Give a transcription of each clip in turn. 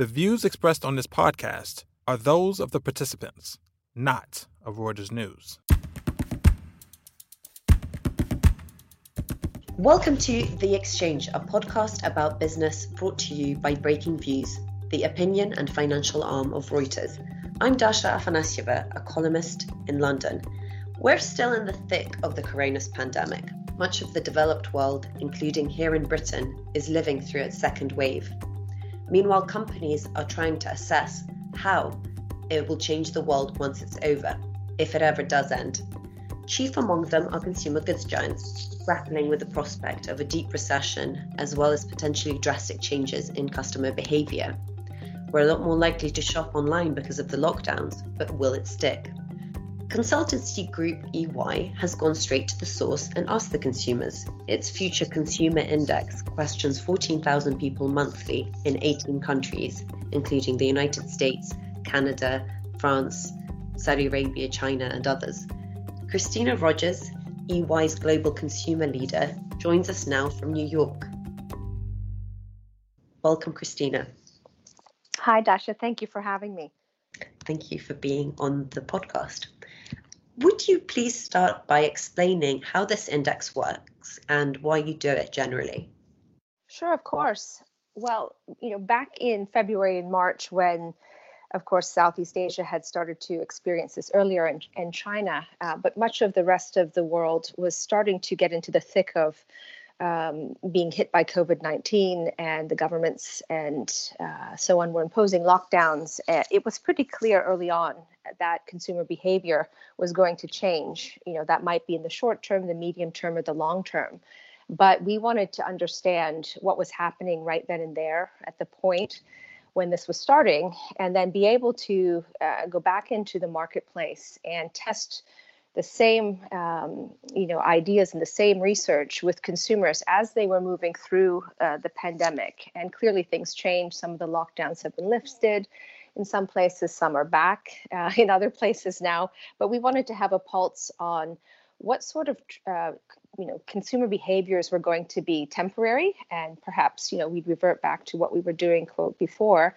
The views expressed on this podcast are those of the participants, not of Reuters News. Welcome to The Exchange, a podcast about business brought to you by Breakingviews, the opinion and financial arm of Reuters. I'm Dasha Afanasieva, a columnist in London. We're still in the thick of the coronavirus pandemic. Much of the developed world, including here in Britain, is living through its second wave. Meanwhile, companies are trying to assess how it will change the world once it's over, if it ever does end. Chief among them are consumer goods giants, grappling with the prospect of a deep recession as well as potentially drastic changes in customer behaviour. We're a lot more likely to shop online because of the lockdowns, but will it stick? Consultancy group EY has gone straight to the source and asked the consumers. Its Future Consumer Index questions 14,000 people monthly in 18 countries, including the United States, Canada, France, Saudi Arabia, China, and others. Kristina Rogers, EY's global consumer leader, joins us now from New York. Welcome, Kristina. Hi, Dasha. Thank you for having me. Thank you for being on the podcast. Would you please start by explaining how this index works and why you do it generally? Sure, of course. Well, you know, back in February and March, when, of course, Southeast Asia had started to experience this earlier in, in China, uh, but much of the rest of the world was starting to get into the thick of um, being hit by COVID 19 and the governments and uh, so on were imposing lockdowns, it was pretty clear early on that consumer behavior was going to change. You know, that might be in the short term, the medium term, or the long term. But we wanted to understand what was happening right then and there at the point when this was starting, and then be able to uh, go back into the marketplace and test the same um, you know ideas and the same research with consumers as they were moving through uh, the pandemic. And clearly things changed. Some of the lockdowns have been lifted. In some places some are back uh, in other places now. But we wanted to have a pulse on what sort of uh, you know consumer behaviors were going to be temporary and perhaps you know we'd revert back to what we were doing quote before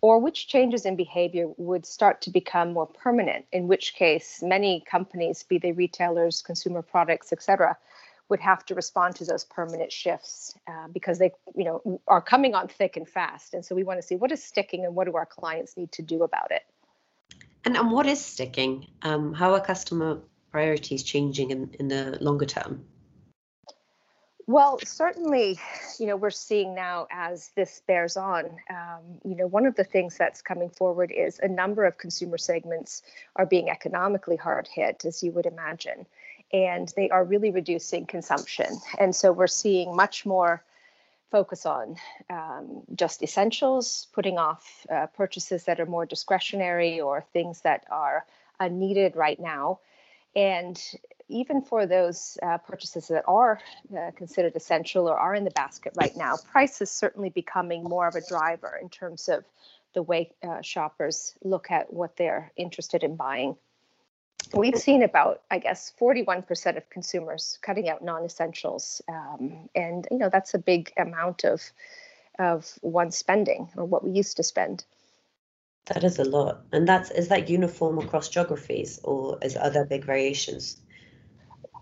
or which changes in behavior would start to become more permanent in which case many companies be they retailers consumer products etc would have to respond to those permanent shifts uh, because they you know are coming on thick and fast. And so we want to see what is sticking and what do our clients need to do about it. And, and what is sticking? Um, how are customer priorities changing in, in the longer term well, certainly, you know, we're seeing now as this bears on, um, you know, one of the things that's coming forward is a number of consumer segments are being economically hard hit, as you would imagine, and they are really reducing consumption. And so we're seeing much more focus on um, just essentials, putting off uh, purchases that are more discretionary or things that are unneeded right now. And even for those uh, purchases that are uh, considered essential or are in the basket right now, price is certainly becoming more of a driver in terms of the way uh, shoppers look at what they're interested in buying. We've seen about, I guess, 41% of consumers cutting out non-essentials, um, and you know that's a big amount of of one spending or what we used to spend. That is a lot, and that's is that uniform across geographies, or is there big variations?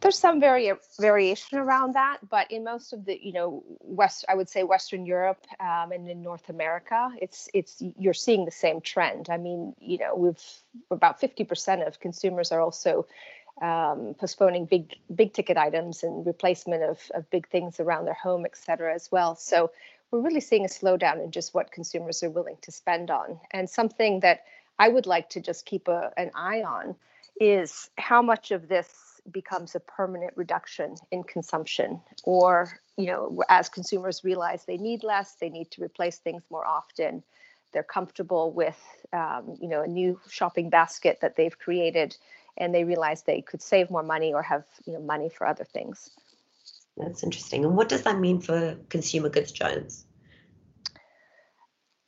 there's some vari- variation around that, but in most of the, you know, West, I would say Western Europe um, and in North America, it's it's you're seeing the same trend. I mean, you know, we've about 50% of consumers are also um, postponing big big ticket items and replacement of of big things around their home, et cetera, as well. So we're really seeing a slowdown in just what consumers are willing to spend on, and something that I would like to just keep a, an eye on is how much of this becomes a permanent reduction in consumption or you know as consumers realize they need less they need to replace things more often they're comfortable with um, you know a new shopping basket that they've created and they realize they could save more money or have you know money for other things that's interesting. And what does that mean for consumer goods giants?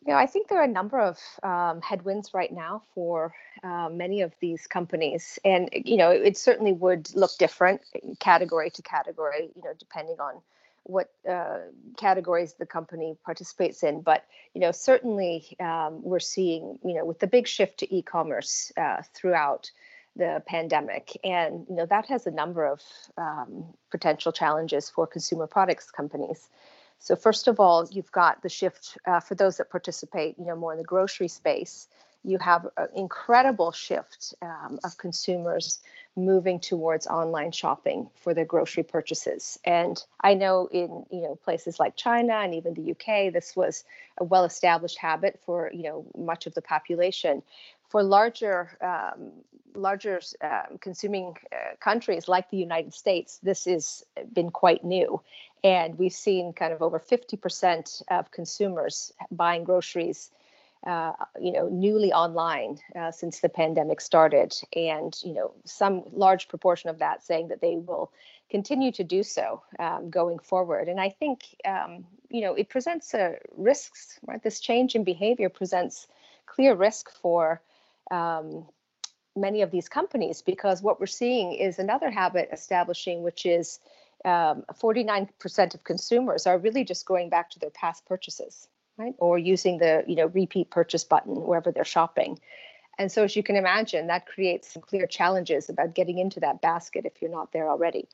You know, I think there are a number of um, headwinds right now for uh, many of these companies, and you know, it certainly would look different category to category, you know, depending on what uh, categories the company participates in. But you know, certainly um, we're seeing you know with the big shift to e-commerce uh, throughout the pandemic, and you know that has a number of um, potential challenges for consumer products companies. So first of all, you've got the shift uh, for those that participate, you know, more in the grocery space. You have an incredible shift um, of consumers moving towards online shopping for their grocery purchases. And I know in you know places like China and even the UK, this was a well-established habit for you know much of the population. For larger um, larger um, consuming uh, countries like the United States, this has been quite new. And we've seen kind of over 50% of consumers buying groceries uh, you know, newly online uh, since the pandemic started, and you know, some large proportion of that saying that they will continue to do so um, going forward. And I think um, you know it presents a risks. Right, this change in behavior presents clear risk for um, many of these companies because what we're seeing is another habit establishing, which is 49% um, of consumers are really just going back to their past purchases right? Or using the you know repeat purchase button wherever they're shopping. And so, as you can imagine, that creates some clear challenges about getting into that basket if you're not there already.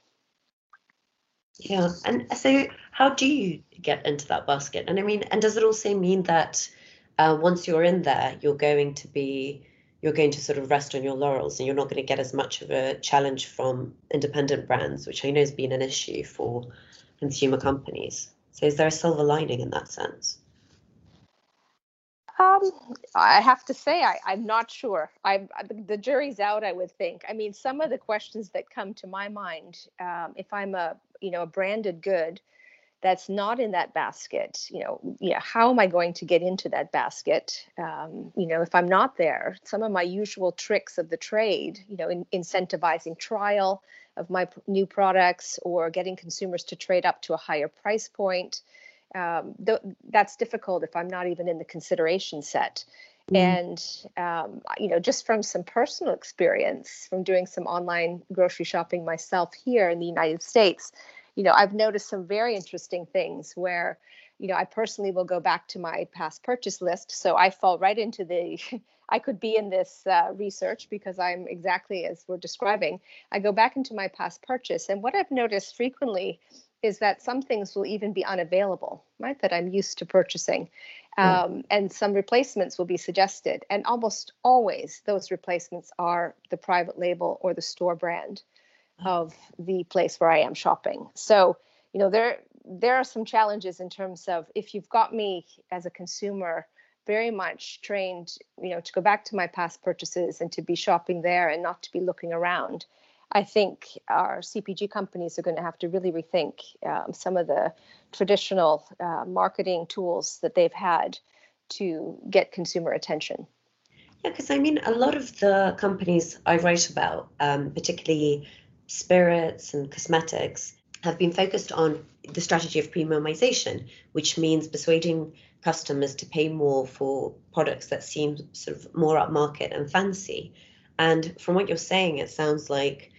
Yeah, and so how do you get into that basket? And I mean, and does it also mean that uh, once you're in there, you're going to be you're going to sort of rest on your laurels and you're not going to get as much of a challenge from independent brands, which I know has been an issue for consumer companies. So, is there a silver lining in that sense? Um, I have to say, I, I'm not sure. I the jury's out. I would think. I mean, some of the questions that come to my mind, um, if I'm a you know a branded good that's not in that basket, you know, yeah, how am I going to get into that basket? Um, you know, if I'm not there, some of my usual tricks of the trade, you know, in, incentivizing trial of my new products or getting consumers to trade up to a higher price point um, th- that's difficult if I'm not even in the consideration set. Mm. And um, you know, just from some personal experience from doing some online grocery shopping myself here in the United States, you know, I've noticed some very interesting things where, you know, I personally will go back to my past purchase list. So I fall right into the I could be in this uh, research because I'm exactly as we're describing. I go back into my past purchase, and what I've noticed frequently is that some things will even be unavailable, right? That I'm used to purchasing. Hmm. Um, and some replacements will be suggested. And almost always, those replacements are the private label or the store brand. Of the place where I am shopping. So, you know, there there are some challenges in terms of if you've got me as a consumer very much trained, you know, to go back to my past purchases and to be shopping there and not to be looking around. I think our CPG companies are going to have to really rethink um, some of the traditional uh, marketing tools that they've had to get consumer attention. Yeah, because I mean, a lot of the companies I write about, um, particularly spirits and cosmetics, have been focused on the strategy of premiumization, which means persuading customers to pay more for products that seem sort of more upmarket and fancy. And from what you're saying, it sounds like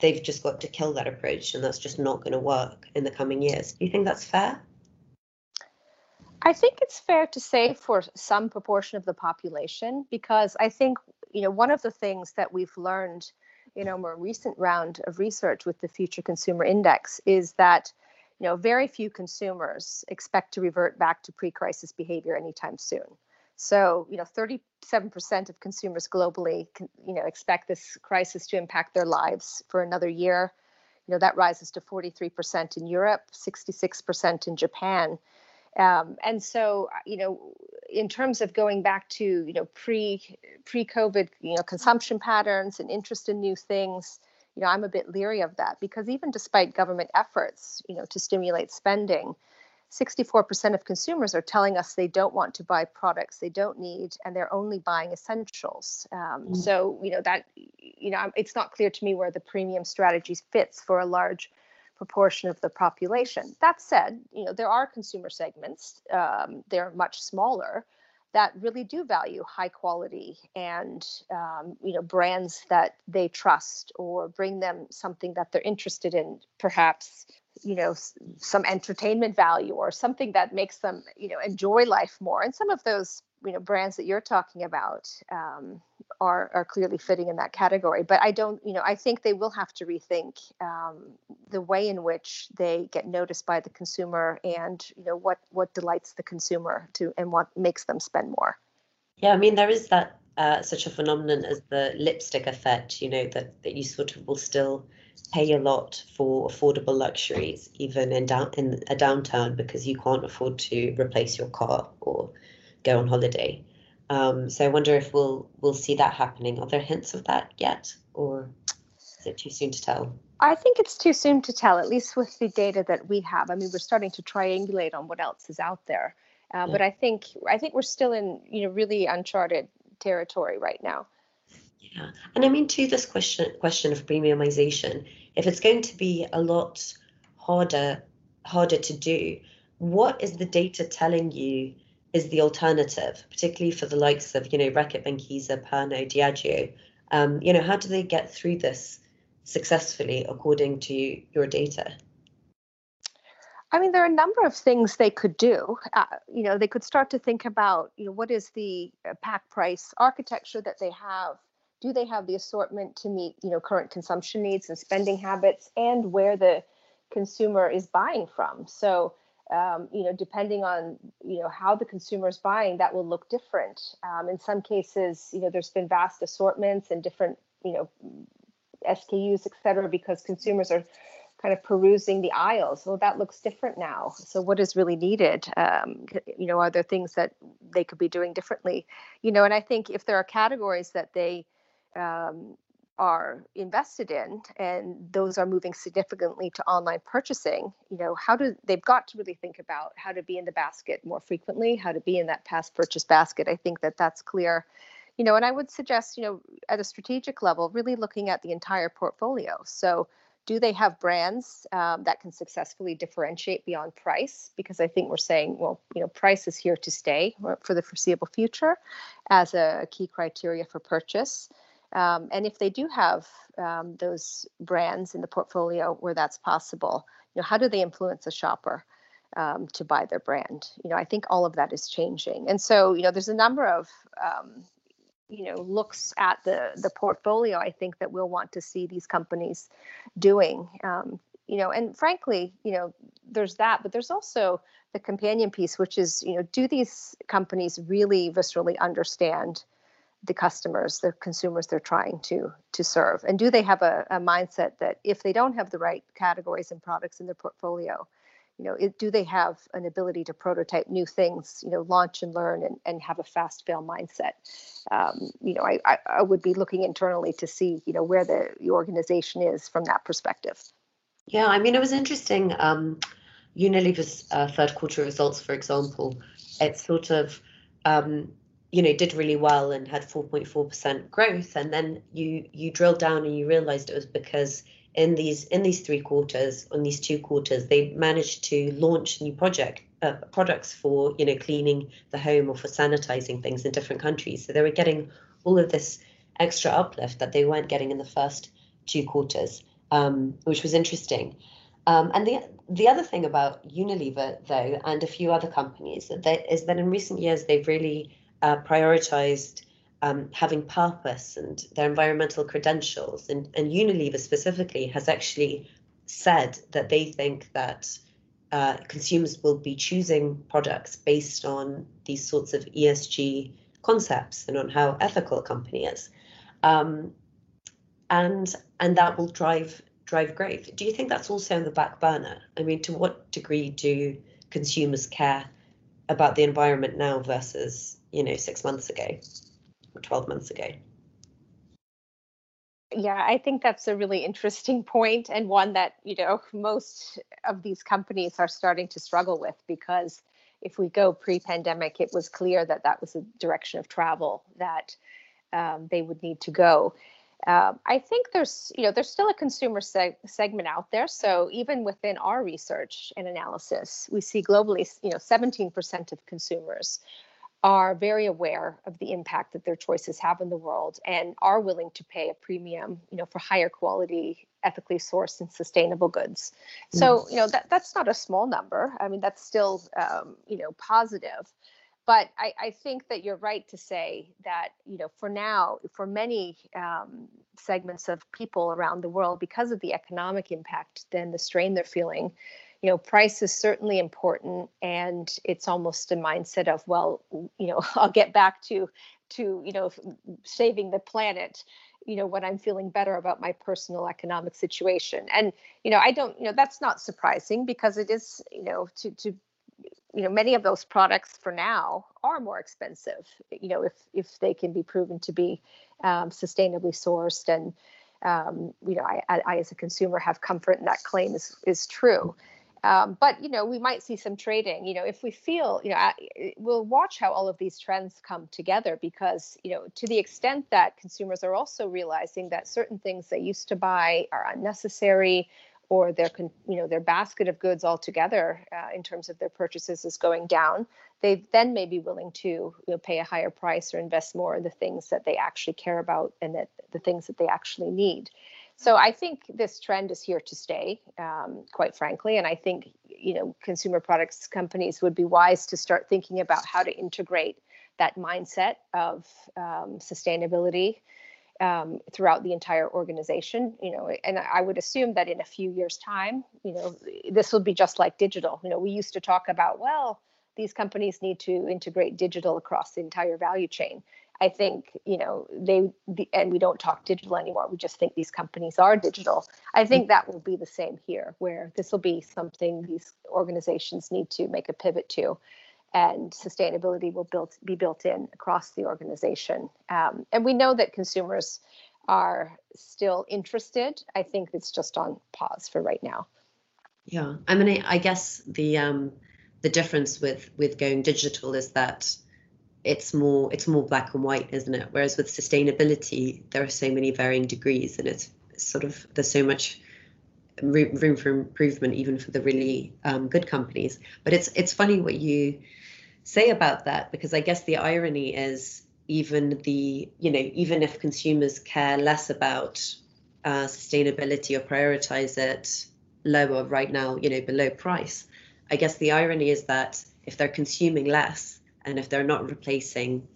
they've just got to kill that approach and that's just not going to work in the coming years. Do you think that's fair? I think it's fair to say for some proportion of the population because I think you know one of the things that we've learned in a more recent round of research with the Future Consumer Index is that you know very few consumers expect to revert back to pre-crisis behavior anytime soon. So, you know, 37% of consumers globally, you know, expect this crisis to impact their lives for another year. You know, that rises to 43% in Europe, 66% in Japan. Um, and so, you know, in terms of going back to, you know, pre pre COVID, you know, consumption patterns and interest in new things, you know, I'm a bit leery of that because even despite government efforts, you know, to stimulate spending, 64% of consumers are telling us they don't want to buy products they don't need and they're only buying essentials. Um, mm. So, you know, that, you know, it's not clear to me where the premium strategy fits for a large proportion of the population. That said, you know, there are consumer segments, um, they're much smaller, that really do value high quality and um, you know brands that they trust or bring them something that they're interested in perhaps you know some entertainment value or something that makes them you know enjoy life more. And some of those you know brands that you're talking about um, are are clearly fitting in that category. But i don't you know i think they will have to rethink um, the way in which they get noticed by the consumer and you know what what delights the consumer to and what makes them spend more. Yeah i mean there is that uh, such a phenomenon as the lipstick effect you know that that you sort of will still pay a lot for affordable luxuries even in down in a downtown because you can't afford to replace your car or go on holiday. Um, so I wonder if we'll we'll see that happening. Are there hints of that yet, or is it too soon to tell? I think it's too soon to tell, at least with the data that we have. I mean, we're starting to triangulate on what else is out there, uh, yeah. but I think I think we're still in you know really uncharted territory right now. Yeah, and I mean to this question question of premiumization, if it's going to be a lot harder harder to do, what is the data telling you is the alternative, particularly for the likes of, you know, Reckitt Benckiser, Pernod, Diageo. Um, you know, how do they get through this successfully according to your data? I mean, there are a number of things they could do. Uh, you know, they could start to think about, you know, what is the uh, pack price architecture that they have? Do they have the assortment to meet, you know, current consumption needs and spending habits, and where the consumer is buying from? So, um, you know, depending on you know how the consumer is buying, that will look different. Um, in some cases, you know, there's been vast assortments and different you know SKUs, et cetera, because consumers are kind of perusing the aisles. Well, that looks different now. So, what is really needed? Um, you know, are there things that they could be doing differently? You know, and I think if there are categories that they um, are invested in and those are moving significantly to online purchasing you know how do they've got to really think about how to be in the basket more frequently how to be in that past purchase basket. I think that that's clear you know and i would suggest you know at a strategic level really looking at the entire portfolio. So do they have brands um, that can successfully differentiate beyond price? Because i think we're saying well you know price is here to stay for the foreseeable future as a key criteria for purchase um, and if they do have um, those brands in the portfolio where that's possible, you know, how do they influence a shopper um, to buy their brand? You know, I think all of that is changing. And so, you know, there's a number of um, you know looks at the the portfolio. I think that we'll want to see these companies doing. Um, you know, and frankly, you know, there's that, but there's also the companion piece, which is, you know, do these companies really viscerally understand the customers, the consumers they're trying to to serve, and do they have a, a mindset that if they don't have the right categories and products in their portfolio, you know, it, do they have an ability to prototype new things, you know, launch and learn and, and have a fast fail mindset? Um, you know, I, I, I, would be looking internally to see, you know, where the, the organization is from that perspective. Yeah, I mean, it was interesting. Um, Unilever's uh, third quarter results, for example, it's sort of um, you know did really well and had 4.4% growth. And then you you drilled down and you realized it was because in these in these three quarters on these two quarters they managed to launch new project uh, products for you know cleaning the home or for sanitizing things in different countries. So they were getting all of this extra uplift that they weren't getting in the first two quarters um, which was interesting. Um, and the the other thing about Unilever though and a few other companies that is that in recent years they've really uh, prioritized um, having purpose and their environmental credentials. And, and Unilever specifically has actually said that they think that uh, consumers will be choosing products based on these sorts of ESG concepts and on how ethical a company is. Um, and and that will drive drive growth. Do you think that's also in the back burner? I mean, to what degree do consumers care about the environment now versus you know six months ago or 12 months ago yeah i think that's a really interesting point and one that you know most of these companies are starting to struggle with because if we go pre-pandemic it was clear that that was a direction of travel that um, they would need to go um, I think there's, you know, there's still a consumer seg- segment out there. So even within our research and analysis, we see globally, you know, 17% of consumers are very aware of the impact that their choices have in the world and are willing to pay a premium, you know, for higher quality ethically sourced and sustainable goods. So, you know, that, that's not a small number. I mean, that's still, um, you know, positive. But I, I, think that you're right to say that, you know, for now, for many um, segments of people around the world, because of the economic impact, then the strain they're feeling, you know, price is certainly important. And it's almost a mindset of, well, you know, I'll get back to, to, you know, saving the planet you know when i'm feeling better about my personal economic situation and you know i don't you know that's not surprising because it is you know to to you know many of those products for now are more expensive you know if if they can be proven to be um, sustainably sourced and um, you know I, I, as a consumer have comfort in that claim is is true um, but you know, we might see some trading. You know, if we feel, you know, we'll watch how all of these trends come together because you know, to the extent that consumers are also realizing that certain things they used to buy are unnecessary, or their you know their basket of goods altogether uh, in terms of their purchases is going down they then may be willing to you know, pay a higher price or invest more in the things that they actually care about and that the things that they actually need so I think this trend is here to stay, um, quite frankly. And I think you know consumer products companies would be wise to start thinking about how to integrate that mindset of um, sustainability um, throughout the entire organization. You know, and I would assume that in a few years' time, you know, this will be just like digital. You know, we used to talk about well these companies need to integrate digital across the entire value chain. I think you know they the, and we don't talk digital anymore. We just think these companies are digital. I think that will be the same here, where this will be something these organizations need to make a pivot to, and sustainability will build be built in across the organization. Um, and we know that consumers are still interested. I think it's just on pause for right now. Yeah, I mean, I guess the um, the difference with with going digital is that it's more it's more black and white isn't it? Whereas with sustainability there are so many varying degrees and it's sort of there's so much room for improvement even for the really um, good companies. But it's it's funny what you say about that because i guess the irony is even the you know even if consumers care less about uh, sustainability or prioritize it lower right now you know below price i guess the irony is that if they're consuming less and if they're not replacing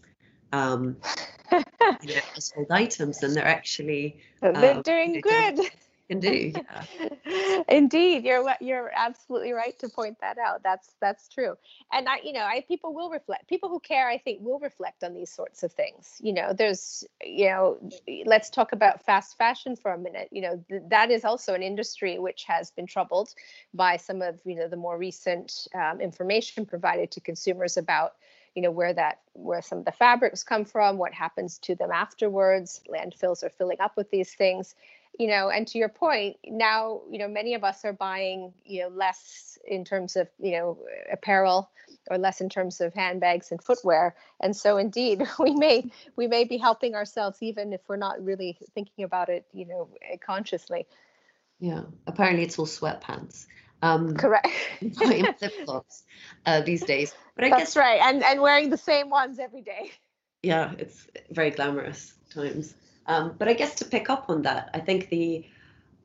um, you know, household items, then they're actually they're um, doing good. Can do. Yeah. Indeed, you're you're absolutely right to point that out. That's that's true. And I, you know, I people will reflect. People who care, I think, will reflect on these sorts of things. You know, there's, you know, let's talk about fast fashion for a minute. You know, th- that is also an industry which has been troubled by some of you know the more recent um, information provided to consumers about you know where that where some of the fabrics come from what happens to them afterwards landfills are filling up with these things. You know and to your point now you know many of us are buying you know less in terms of you know apparel or less in terms of handbags and footwear. And so indeed we may we may be helping ourselves even if we're not really thinking about it you know consciously. Yeah. Apparently it's all sweatpants um, Correct. buying flip flops uh, these days. But I That's guess right, and and wearing the same ones every day. Yeah, it's very glamorous times. Um, but I guess to pick up on that, I think the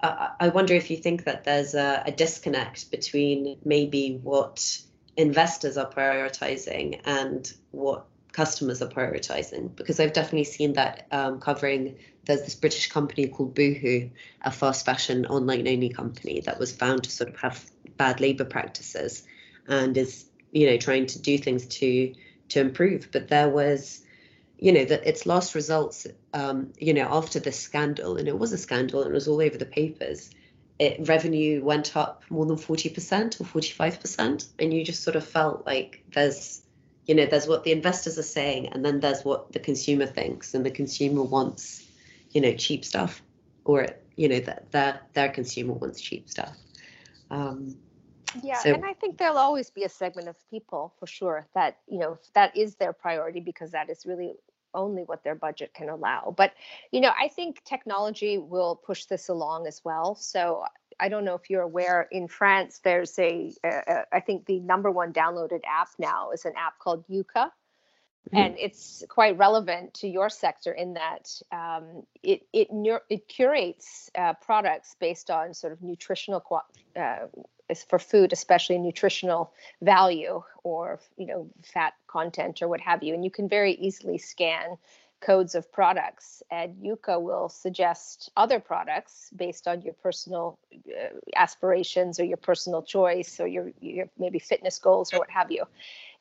uh, I wonder if you think that there's a, a disconnect between maybe what investors are prioritizing and what customers are prioritizing because I've definitely seen that um, covering. There's this British company called Boohoo, a fast fashion online only company that was found to sort of have bad labor practices and is you know trying to do things to to improve. But there was you know that its last results um, you know after this scandal and it was a scandal and it was all over the papers it revenue went up more than 40% or 45% and you just sort of felt like there's you know there's what the investors are saying and then there's what the consumer thinks and the consumer wants you know cheap stuff or you know that their their consumer wants cheap stuff. Um, yeah so, and i think there'll always be a segment of people for sure that you know that is their priority because that is really only what their budget can allow. But you know i think technology will push this along as well so I don't know if you're aware, in France, there's a, I think the number one downloaded app now is an app called Yuka. Mm-hmm. And it's quite relevant to your sector in that um, it it it curates uh, products based on sort of nutritional uh, for food, especially nutritional value or you know fat content or what have you, and you can very easily scan codes of products and Yuka will suggest other products based on your personal uh, aspirations or your personal choice or your, your maybe fitness goals or what have you.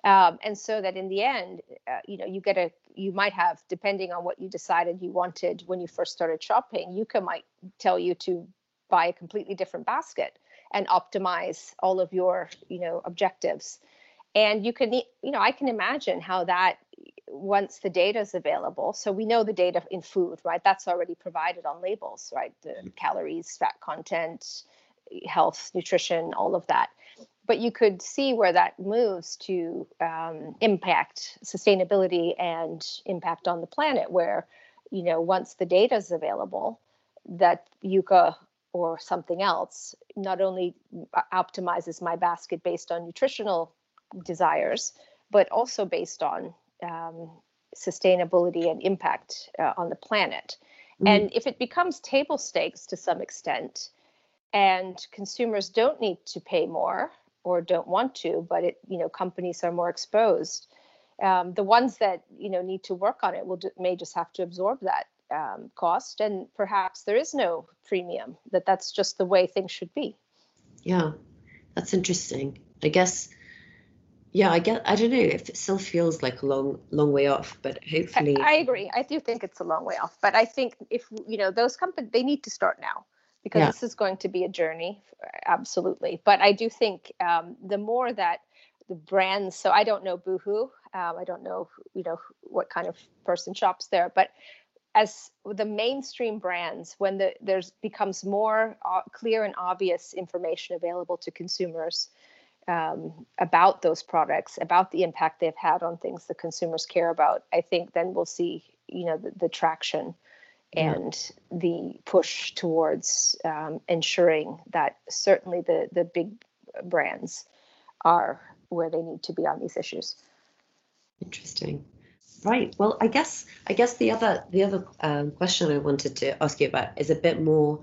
Um, and so that in the end uh, you know you get a you might have depending on what you decided you wanted when you first started shopping yuka might tell you to buy a completely different basket and optimize all of your you know objectives. And you can you know i can imagine how that once the data is available. So we know the data in food right? That's already provided on labels right? The mm. calories fat content health nutrition all of that. But you could see where that moves to um, impact sustainability and impact on the planet where you know once the data is available that yuka or something else not only optimizes my basket based on nutritional desires but also based on um, sustainability and impact uh, on the planet mm. and if it becomes table stakes to some extent and consumers don't need to pay more or don't want to, but it you know companies are more exposed. Um, the ones that you know need to work on it will do, may just have to absorb that um, cost, and perhaps there is no premium. That that's just the way things should be. Yeah, that's interesting. I guess. Yeah, I get. I don't know if it still feels like a long, long way off, but hopefully. I, I agree. I do think it's a long way off, but I think if you know those companies, they need to start now because yeah. this is going to be a journey absolutely but i do think um, the more that the brands so i don't know boohoo um, i don't know you know what kind of person shops there but as the mainstream brands when the there's becomes more uh, clear and obvious information available to consumers um, about those products about the impact they've had on things the consumers care about i think then we'll see you know the, the traction and yeah. the push towards um, ensuring that certainly the the big brands are where they need to be on these issues. Interesting. Right. Well, I guess I guess the other the other um, question I wanted to ask you about is a bit more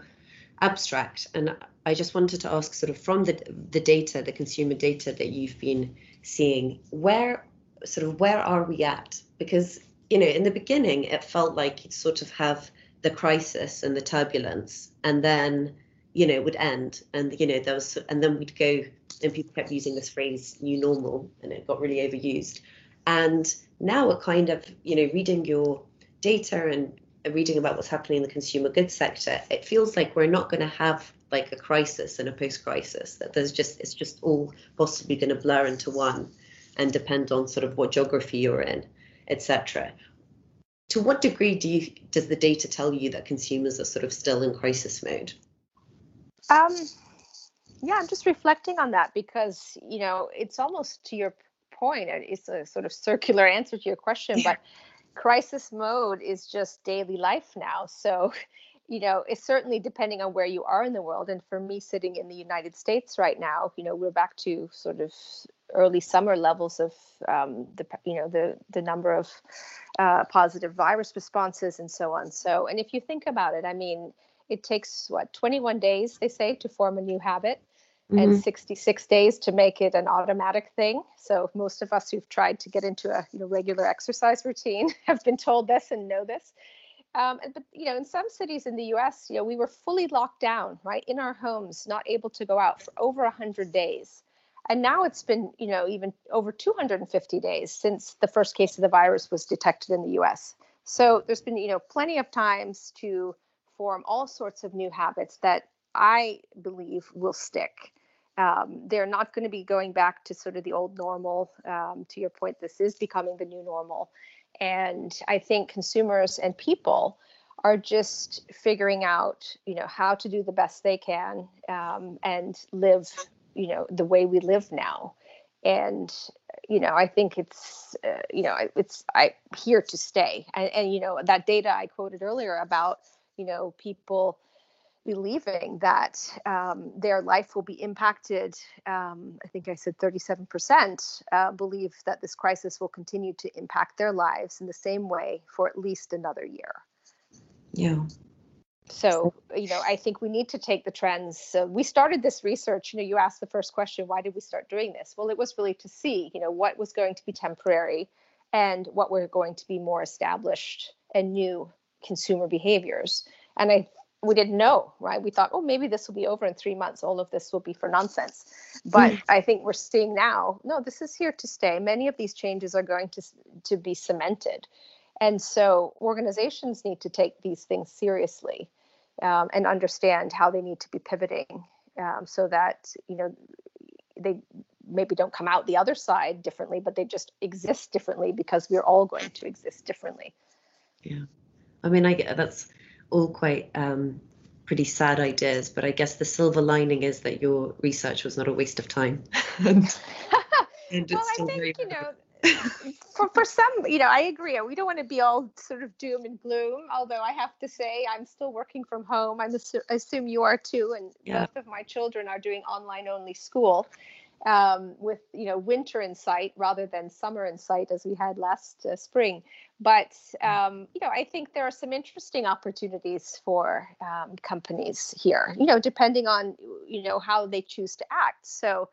abstract, and I just wanted to ask, sort of from the the data, the consumer data that you've been seeing, where sort of where are we at? Because you know, in the beginning, it felt like you'd sort of have the crisis and the turbulence, and then you know would end, and you know there was, and then we'd go, and people kept using this phrase "new normal," and it got really overused. And now we're kind of, you know, reading your data and reading about what's happening in the consumer goods sector, it feels like we're not going to have like a crisis and a post-crisis. That there's just it's just all possibly going to blur into one, and depend on sort of what geography you're in, etc to what degree do you does the data tell you that consumers are sort of still in crisis mode? Um, yeah, I'm just reflecting on that because you know it's almost to your point. It's a sort of circular answer to your question, but crisis mode is just daily life now. So, you know, it's certainly depending on where you are in the world. And for me, sitting in the United States right now, you know, we're back to sort of early summer levels of um, the you know the the number of uh, positive virus responses and so on. So, and if you think about it, I mean, it takes what 21 days they say to form a new habit. Mm-hmm. And 66 days to make it an automatic thing. So most of us who've tried to get into a you know regular exercise routine have been told this and know this. Um, but you know, in some cities in the U.S., you know, we were fully locked down, right, in our homes, not able to go out for over 100 days. And now it's been, you know, even over 250 days since the first case of the virus was detected in the US. So there's been, you know, plenty of times to form all sorts of new habits that I believe will stick. Um, they're not going to be going back to sort of the old normal. Um, to your point, this is becoming the new normal. And I think consumers and people are just figuring out, you know, how to do the best they can um, and live you know the way we live now and you know i think it's uh, you know it's i here to stay and, and you know that data i quoted earlier about you know people believing that um, their life will be impacted. Um, I think I said 37% uh, believe that this crisis will continue to impact their lives in the same way for at least another year. Yeah. So, you know, I think we need to take the trends. So we started this research. You know, you asked the first question, why did we start doing this? Well, it was really to see, you know, what was going to be temporary and what were going to be more established and new consumer behaviors. And I we didn't know, right? We thought, oh, maybe this will be over in three months. All of this will be for nonsense. But mm. I think we're seeing now, no, this is here to stay. Many of these changes are going to to be cemented, and so organizations need to take these things seriously um, and understand how they need to be pivoting, um, so that you know they maybe don't come out the other side differently, but they just exist differently because we're all going to exist differently. Yeah, I mean, I get that's all quite um, pretty sad ideas, but I guess the silver lining is that your research was not a waste of time. and, and well, I think, you know, for, for some, you know, I agree. We don't want to be all sort of doom and gloom, although I have to say I'm still working from home. I assume you are too. And yeah. both of my children are doing online only school um, with you know winter in sight rather than summer in sight as we had last uh, spring. But um, you know, I think there are some interesting opportunities for um, companies here. You know, depending on you know how they choose to act. So,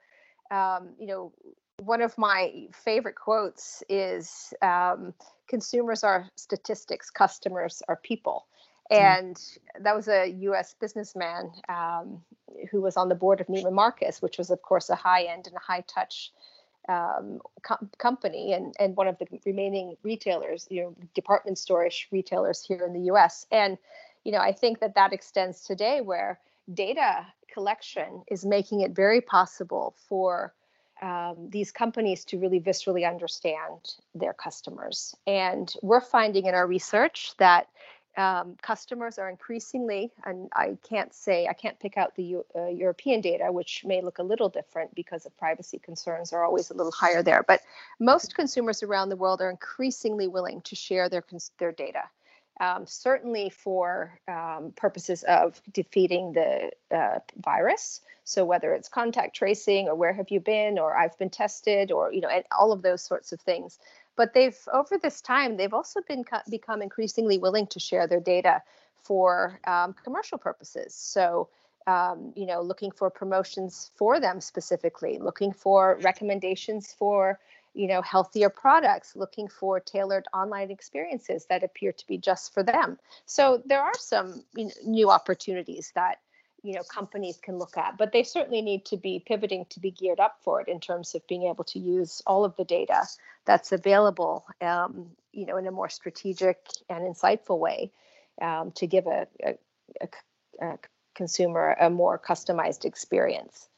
um, you know, one of my favorite quotes is um, consumers are statistics customers are people. And that was a US businessman um, who was on the board of Neiman Marcus, which was, of course, a high end and a high touch um, com- company and, and one of the remaining retailers, you know, department store-ish retailers here in the US. And, you know, I think that that extends today where data collection is making it very possible for um, these companies to really viscerally understand their customers. And we're finding in our research that um, customers are increasingly, and I can't say, I can't pick out the uh, European data, which may look a little different because of privacy concerns are always a little higher there. But most consumers around the world are increasingly willing to share their, their data. Um, certainly for um, purposes of defeating the uh, virus. So whether it's contact tracing or where have you been or I've been tested or you know and all of those sorts of things but they've over this time they've also been become increasingly willing to share their data for um, commercial purposes. So um, you know looking for promotions for them specifically looking for recommendations for you know healthier products looking for tailored online experiences that appear to be just for them. So there are some you know, new opportunities that you know companies can look at but they certainly need to be pivoting to be geared up for it in terms of being able to use all of the data that's available um, you know in a more strategic and insightful way um, to give a, a, a, a consumer a more customized experience.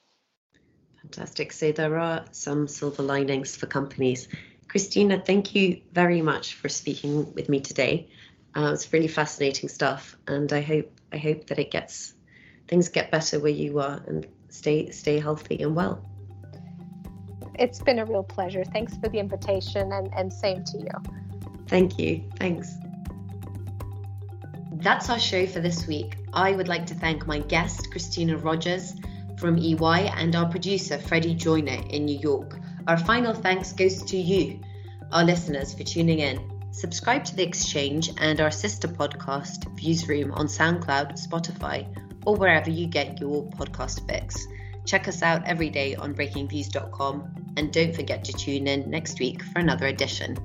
Fantastic. So there are some silver linings for companies. Kristina thank you very much for speaking with me today. Uh, it's really fascinating stuff and i hope i hope that it gets things get better where you are and stay stay healthy and well. It's been a real pleasure. Thanks for the invitation and, and same to you. Thank you. Thanks. That's our show for this week. I would like to thank my guest, Kristina Rogers from EY, and our producer, Freddie Joyner in New York. Our final thanks goes to you, our listeners, for tuning in. Subscribe to The Exchange and our sister podcast, Viewsroom, on SoundCloud, Spotify, or wherever you get your podcast fix. Check us out every day on breakingviews.com and don't forget to tune in next week for another edition.